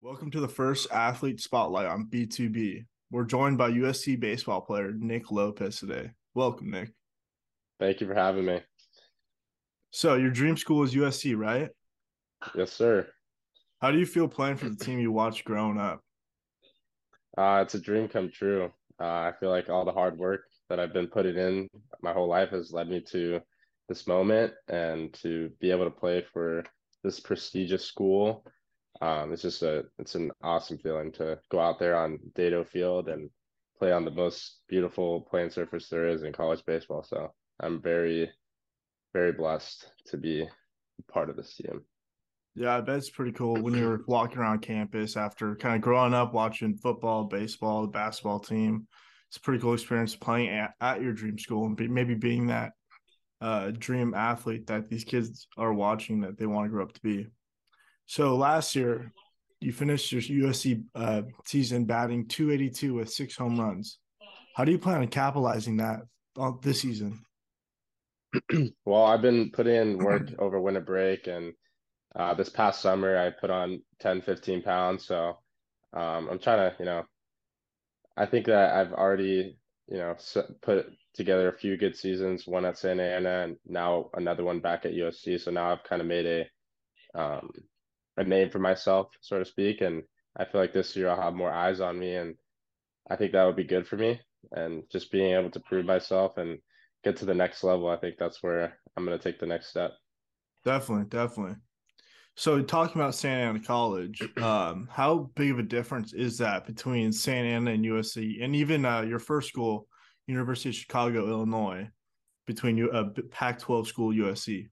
Welcome to the first athlete spotlight on B2B. We're joined by USC baseball player Nick Lopez today. Welcome, Nick. Thank you for having me. So, your dream school is USC, right? Yes, sir. How do you feel playing for the team you watched growing up? Uh, it's a dream come true. Uh, I feel like all the hard work that I've been putting in my whole life has led me to this moment and to be able to play for this prestigious school um, it's just a it's an awesome feeling to go out there on Dedeaux Field and play on the most beautiful playing surface there is in college baseball. So I'm very, very blessed to be part of this team. Yeah, I bet it's pretty cool when you're walking around campus after kind of growing up watching football, baseball, the basketball team. It's a pretty cool experience playing at, at your dream school and be, maybe being that uh, dream athlete that these kids are watching that they want to grow up to be. So last year, you finished your USC uh, season batting 282 with six home runs. How do you plan on capitalizing that this season? well, I've been putting in work over winter break, and uh, this past summer I put on 10, 15 pounds. So um, I'm trying to, you know, I think that I've already, you know, put together a few good seasons, one at Santa Ana, and now another one back at USC. So now I've kind of made a um, a name for myself, so to speak. And I feel like this year I'll have more eyes on me, and I think that would be good for me. And just being able to prove myself and get to the next level, I think that's where I'm going to take the next step. Definitely, definitely. So talking about Santa Ana College, um, how big of a difference is that between Santa Ana and USC, and even uh, your first school, University of Chicago, Illinois, between you uh, Pac-12 school USC?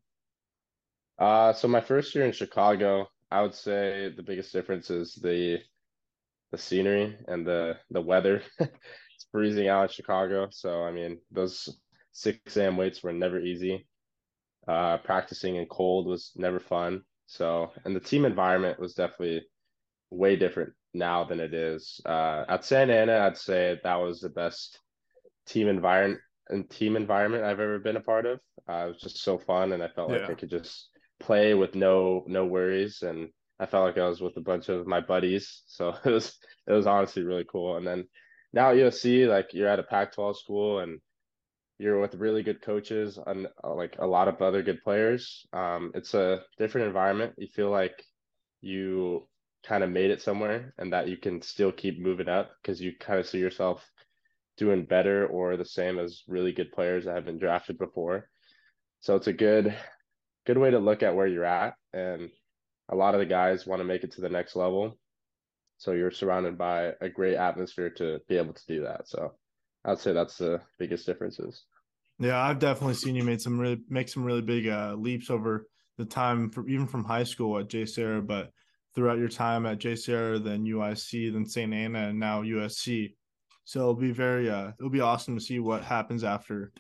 Uh, so my first year in Chicago, I would say the biggest difference is the the scenery and the the weather. it's freezing out in Chicago, so I mean those six a.m. weights were never easy. Uh, practicing in cold was never fun. So, and the team environment was definitely way different now than it is. Uh, at Santa Ana, I'd say that was the best team environment and team environment I've ever been a part of. Uh, it was just so fun, and I felt yeah. like I could just play with no no worries and I felt like I was with a bunch of my buddies. So it was it was honestly really cool. And then now at USC, like you're at a Pac-12 school and you're with really good coaches and uh, like a lot of other good players. Um, it's a different environment. You feel like you kind of made it somewhere and that you can still keep moving up because you kind of see yourself doing better or the same as really good players that have been drafted before. So it's a good good way to look at where you're at. And a lot of the guys want to make it to the next level. So you're surrounded by a great atmosphere to be able to do that. So I'd say that's the biggest differences. Yeah, I've definitely seen you made some really make some really big uh, leaps over the time even from high school at JSerra, but throughout your time at JSerra, then UIC, then Santa Ana, and now USC. So it'll be very uh it'll be awesome to see what happens after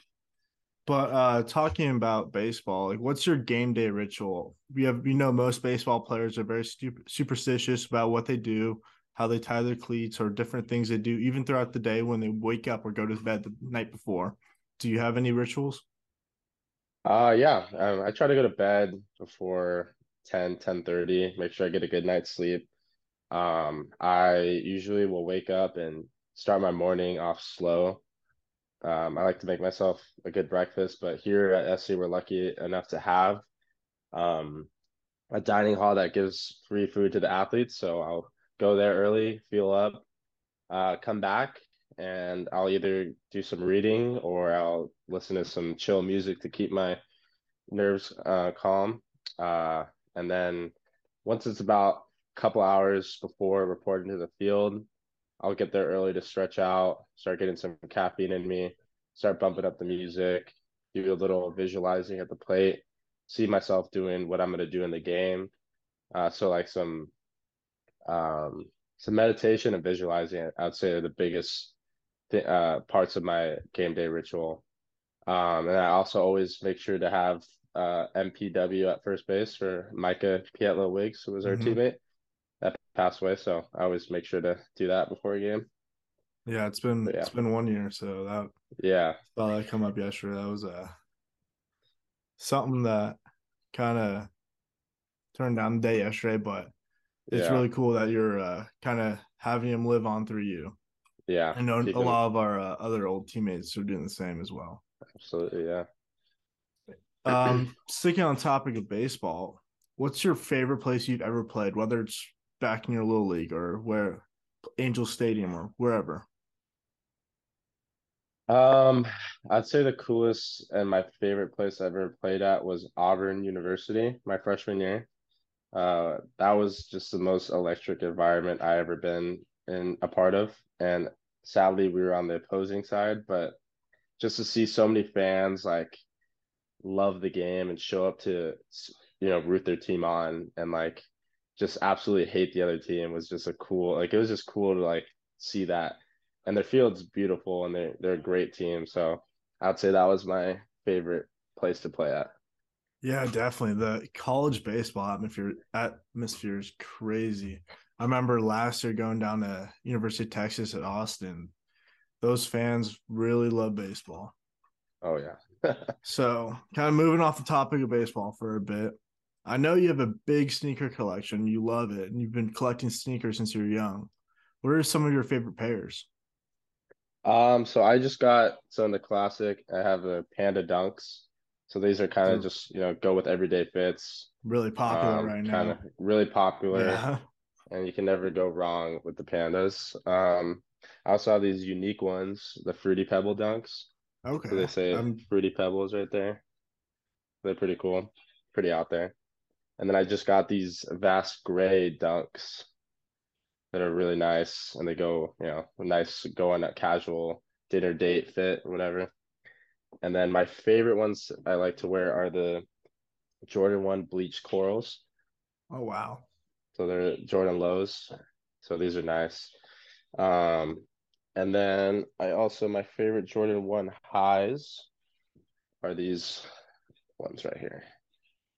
but uh talking about baseball, like what's your game day ritual? We have you know most baseball players are very superstitious about what they do, how they tie their cleats or different things they do even throughout the day when they wake up or go to bed the night before. Do you have any rituals? Uh yeah, um, I try to go to bed before 10 10 30, make sure I get a good night's sleep. Um I usually will wake up and start my morning off slow um, I like to make myself a good breakfast, but here at SC, we're lucky enough to have um, a dining hall that gives free food to the athletes. So I'll go there early, fuel up, uh, come back, and I'll either do some reading or I'll listen to some chill music to keep my nerves uh, calm. Uh, and then once it's about a couple hours before reporting to the field, I'll get there early to stretch out, start getting some caffeine in me, start bumping up the music, do a little visualizing at the plate, see myself doing what I'm going to do in the game. Uh, so like some um, some meditation and visualizing, I'd say are the biggest th- uh, parts of my game day ritual. Um, and I also always make sure to have uh, MPW at first base for Micah Pietila-Wiggs, who was our mm-hmm. teammate passed away, so I always make sure to do that before a game. Yeah, it's been yeah. it's been one year, so that yeah saw that come up yesterday. That was a uh, something that kind of turned down the day yesterday, but it's Yeah. really cool that you're uh, kind of having him live on through you. Yeah, I know a lot of our uh, other old teammates are doing the same as well. absolutely. Yeah. Um, sticking on topic of baseball, what's your favorite place you've ever played, whether it's back in your little league or where Angel Stadium or wherever? Um, I'd say the coolest and my favorite place I ever played at was Auburn University, my freshman year. Uh, that was just the most electric environment I ever been in a part of. And sadly, we were on the opposing side, but just to see so many fans like love the game and show up to, you know, root their team on and like just absolutely hate the other team was just a cool, like it was just cool to like see that and their field's beautiful and they're they're a great team. So I'd say that was my favorite place to play at. Yeah, definitely. The college baseball atmosphere atmosphere is crazy. I remember last year going down to University of Texas at Austin. Those fans really love baseball. Oh yeah. So, kind of moving off the topic of baseball for a bit. I know you have a big sneaker collection. You love it, and you've been collecting sneakers since you're young. What are some of your favorite pairs? um, so I just got so in the classic, I have the Panda Dunks. So these are kind of just, you know, go with everyday fits. Really popular Um, right kind of really popular. Yeah. and you can never go wrong with the pandas. Um, I also have these unique ones, the Fruity Pebble Dunks. Okay. So they say I'm- Fruity Pebbles right there. They're pretty cool, pretty out there. And then I just got these Vast Gray Dunks that are really nice, and they go, you know, nice go on a casual dinner date fit, whatever. And then my favorite ones I like to wear are the Jordan One Bleach Corals. oh wow. So they're Jordan lows. So these are nice. Um, and then I also my favorite Jordan 1 highs are these ones right here.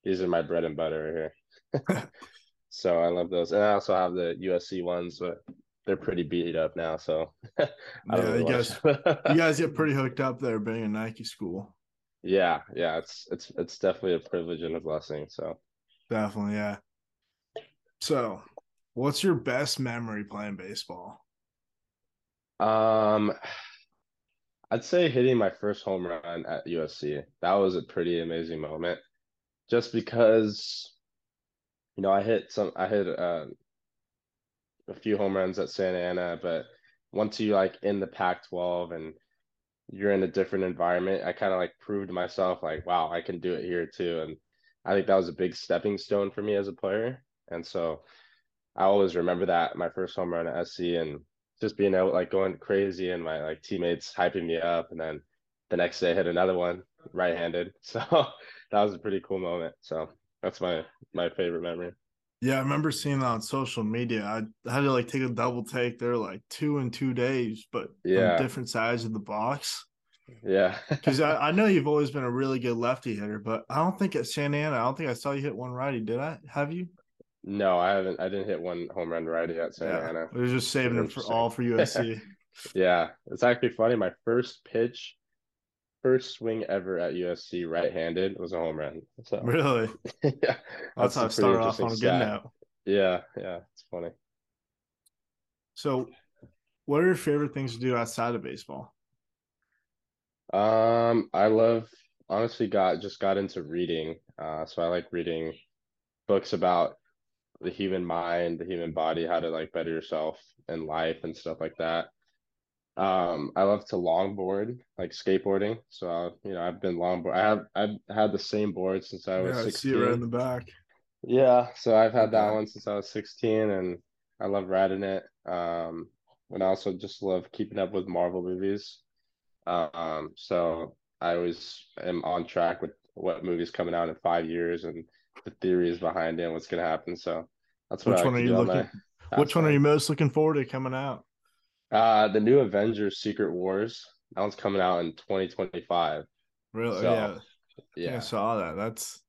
These are my bread and butter right here. so I love those. And I also have the USC ones, but they're pretty beat up now. So Yeah, you guys you guys get pretty hooked up there being a Nike school. Yeah, yeah, it's it's it's definitely a privilege and a blessing. So Definitely, yeah. So, what's your best memory playing baseball? Um, I'd say hitting my first home run at USC. That was a pretty amazing moment. Just because, you know, I hit some, I hit uh, a few home runs at Santa Ana, but once you like in the Pac-12 and you're in a different environment, I kind of like proved myself like, wow, I can do it here too. And I think that was a big stepping stone for me as a player. And so I always remember that my first home run at SC and just being out like going crazy and my like teammates hyping me up and then the next day hit another one right-handed. So that was a pretty cool moment. So that's my my favorite memory. Yeah, I remember seeing that on social media. I had to like take a double take. They're like two in two days, but Yeah. different sides of the box. Yeah. Because I, I know you've always been a really good lefty hitter, but I don't think at Santa Ana, I don't think I saw you hit one righty. Did I? Have you? no, I haven't I didn't hit one home run righty at Santa yeah. Ana. Was just saving it for all for USC. Yeah. It's actually funny. My first pitch, first swing ever at USC right-handed was a home run. So really? yeah. That's, how a I started off on a good note. Yeah, yeah, it's funny. So, what are your favorite things to do outside of baseball? Um, I love honestly got just got into reading. Uh, so I like reading books about the human mind, the human body, how to like better yourself in life and stuff like that. Um, I love to longboard, like skateboarding. So uh, you know, I've been longboard. I have I've had the same board since I was yeah, I see it right in the back. Yeah, so I've had that one since I was 16 and I love riding it. Um, and I also just love keeping up with Marvel movies. Um, so I always am on track with what movie's coming out in five years and the theories behind it and what's gonna happen. So that's what Which I one are you looking- Which one are you most looking forward to coming out? Uh, the new Avengers Secret Wars. That one's coming out in 2025. Really? So, yeah, I think I saw that. That's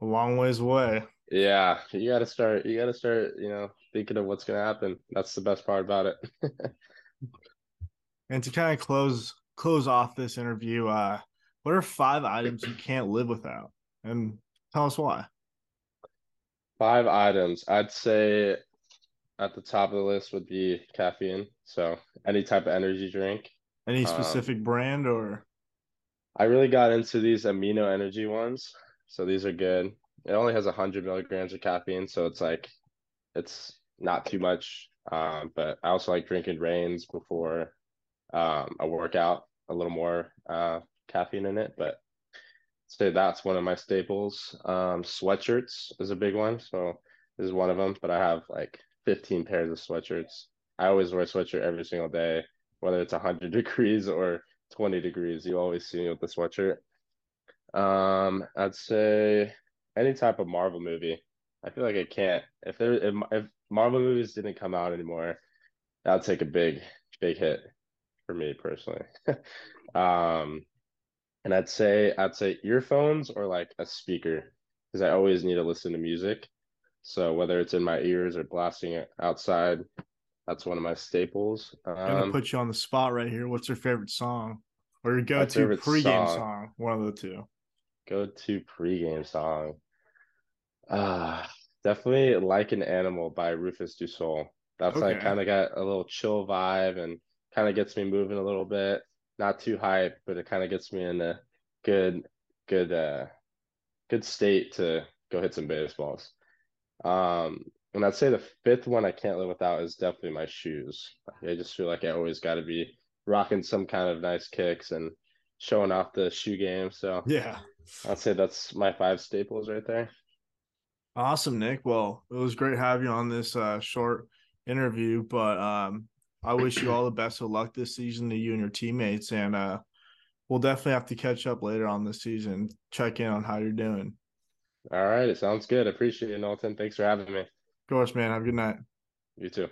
a long ways away. Yeah, you gotta start, you gotta start, you know, thinking of what's gonna happen. That's the best part about it. And to kind of close close off this interview, uh, what are five items you can't live without? And tell us why. Five items. I'd say at the top of the list would be caffeine. So any type of energy drink. Any Um, specific brand or I really got into these amino energy ones. So these are good. It only has 100 milligrams of caffeine, so it's like it's not too much. Um, but I also like drinking Reigns before um, a workout, a little more uh, caffeine in it. But say that's one of my staples. Um, sweatshirts is a big one. So this is one of them, but I have like 15 pairs of sweatshirts. I always wear a sweatshirt every single day, whether it's 100 degrees or 20 degrees. You always see me with the sweatshirt. Um, I'd say any type of Marvel movie. I feel like I can't. If there if, if Marvel movies didn't come out anymore, that'd take a big big hit for me personally. Um, and I'd say I'd say earphones or like a speaker because I always need to listen to music. So whether it's in my ears or blasting it outside, that's one of my staples. I'm gonna Um, put you on the spot right here. What's your favorite song? Or your go-to pregame song. song? One of the two. go to pregame song. Ah, definitely like an animal by Rufus Du Sol. That's like kind of got a little chill vibe and kind of gets me moving a little bit. Not too hype, but it kind of gets me in a good, good, uh, good state to go hit some baseballs. Um, and I'd say the fifth one I can't live without is definitely my shoes. I just feel like I always got to be rocking some kind of nice kicks and showing off the shoe game. So Yeah. I'd say that's my five staples right there. Awesome, Nick. Well, it was great having you on this uh, short interview, but um, I wish you all the best of luck this season to you and your teammates, and uh, we'll definitely have to catch up later on this season. Check in on how you're doing. All right, it sounds good. Appreciate it, Knowlton. Thanks for having me. Of course, man. Have a good night. You too.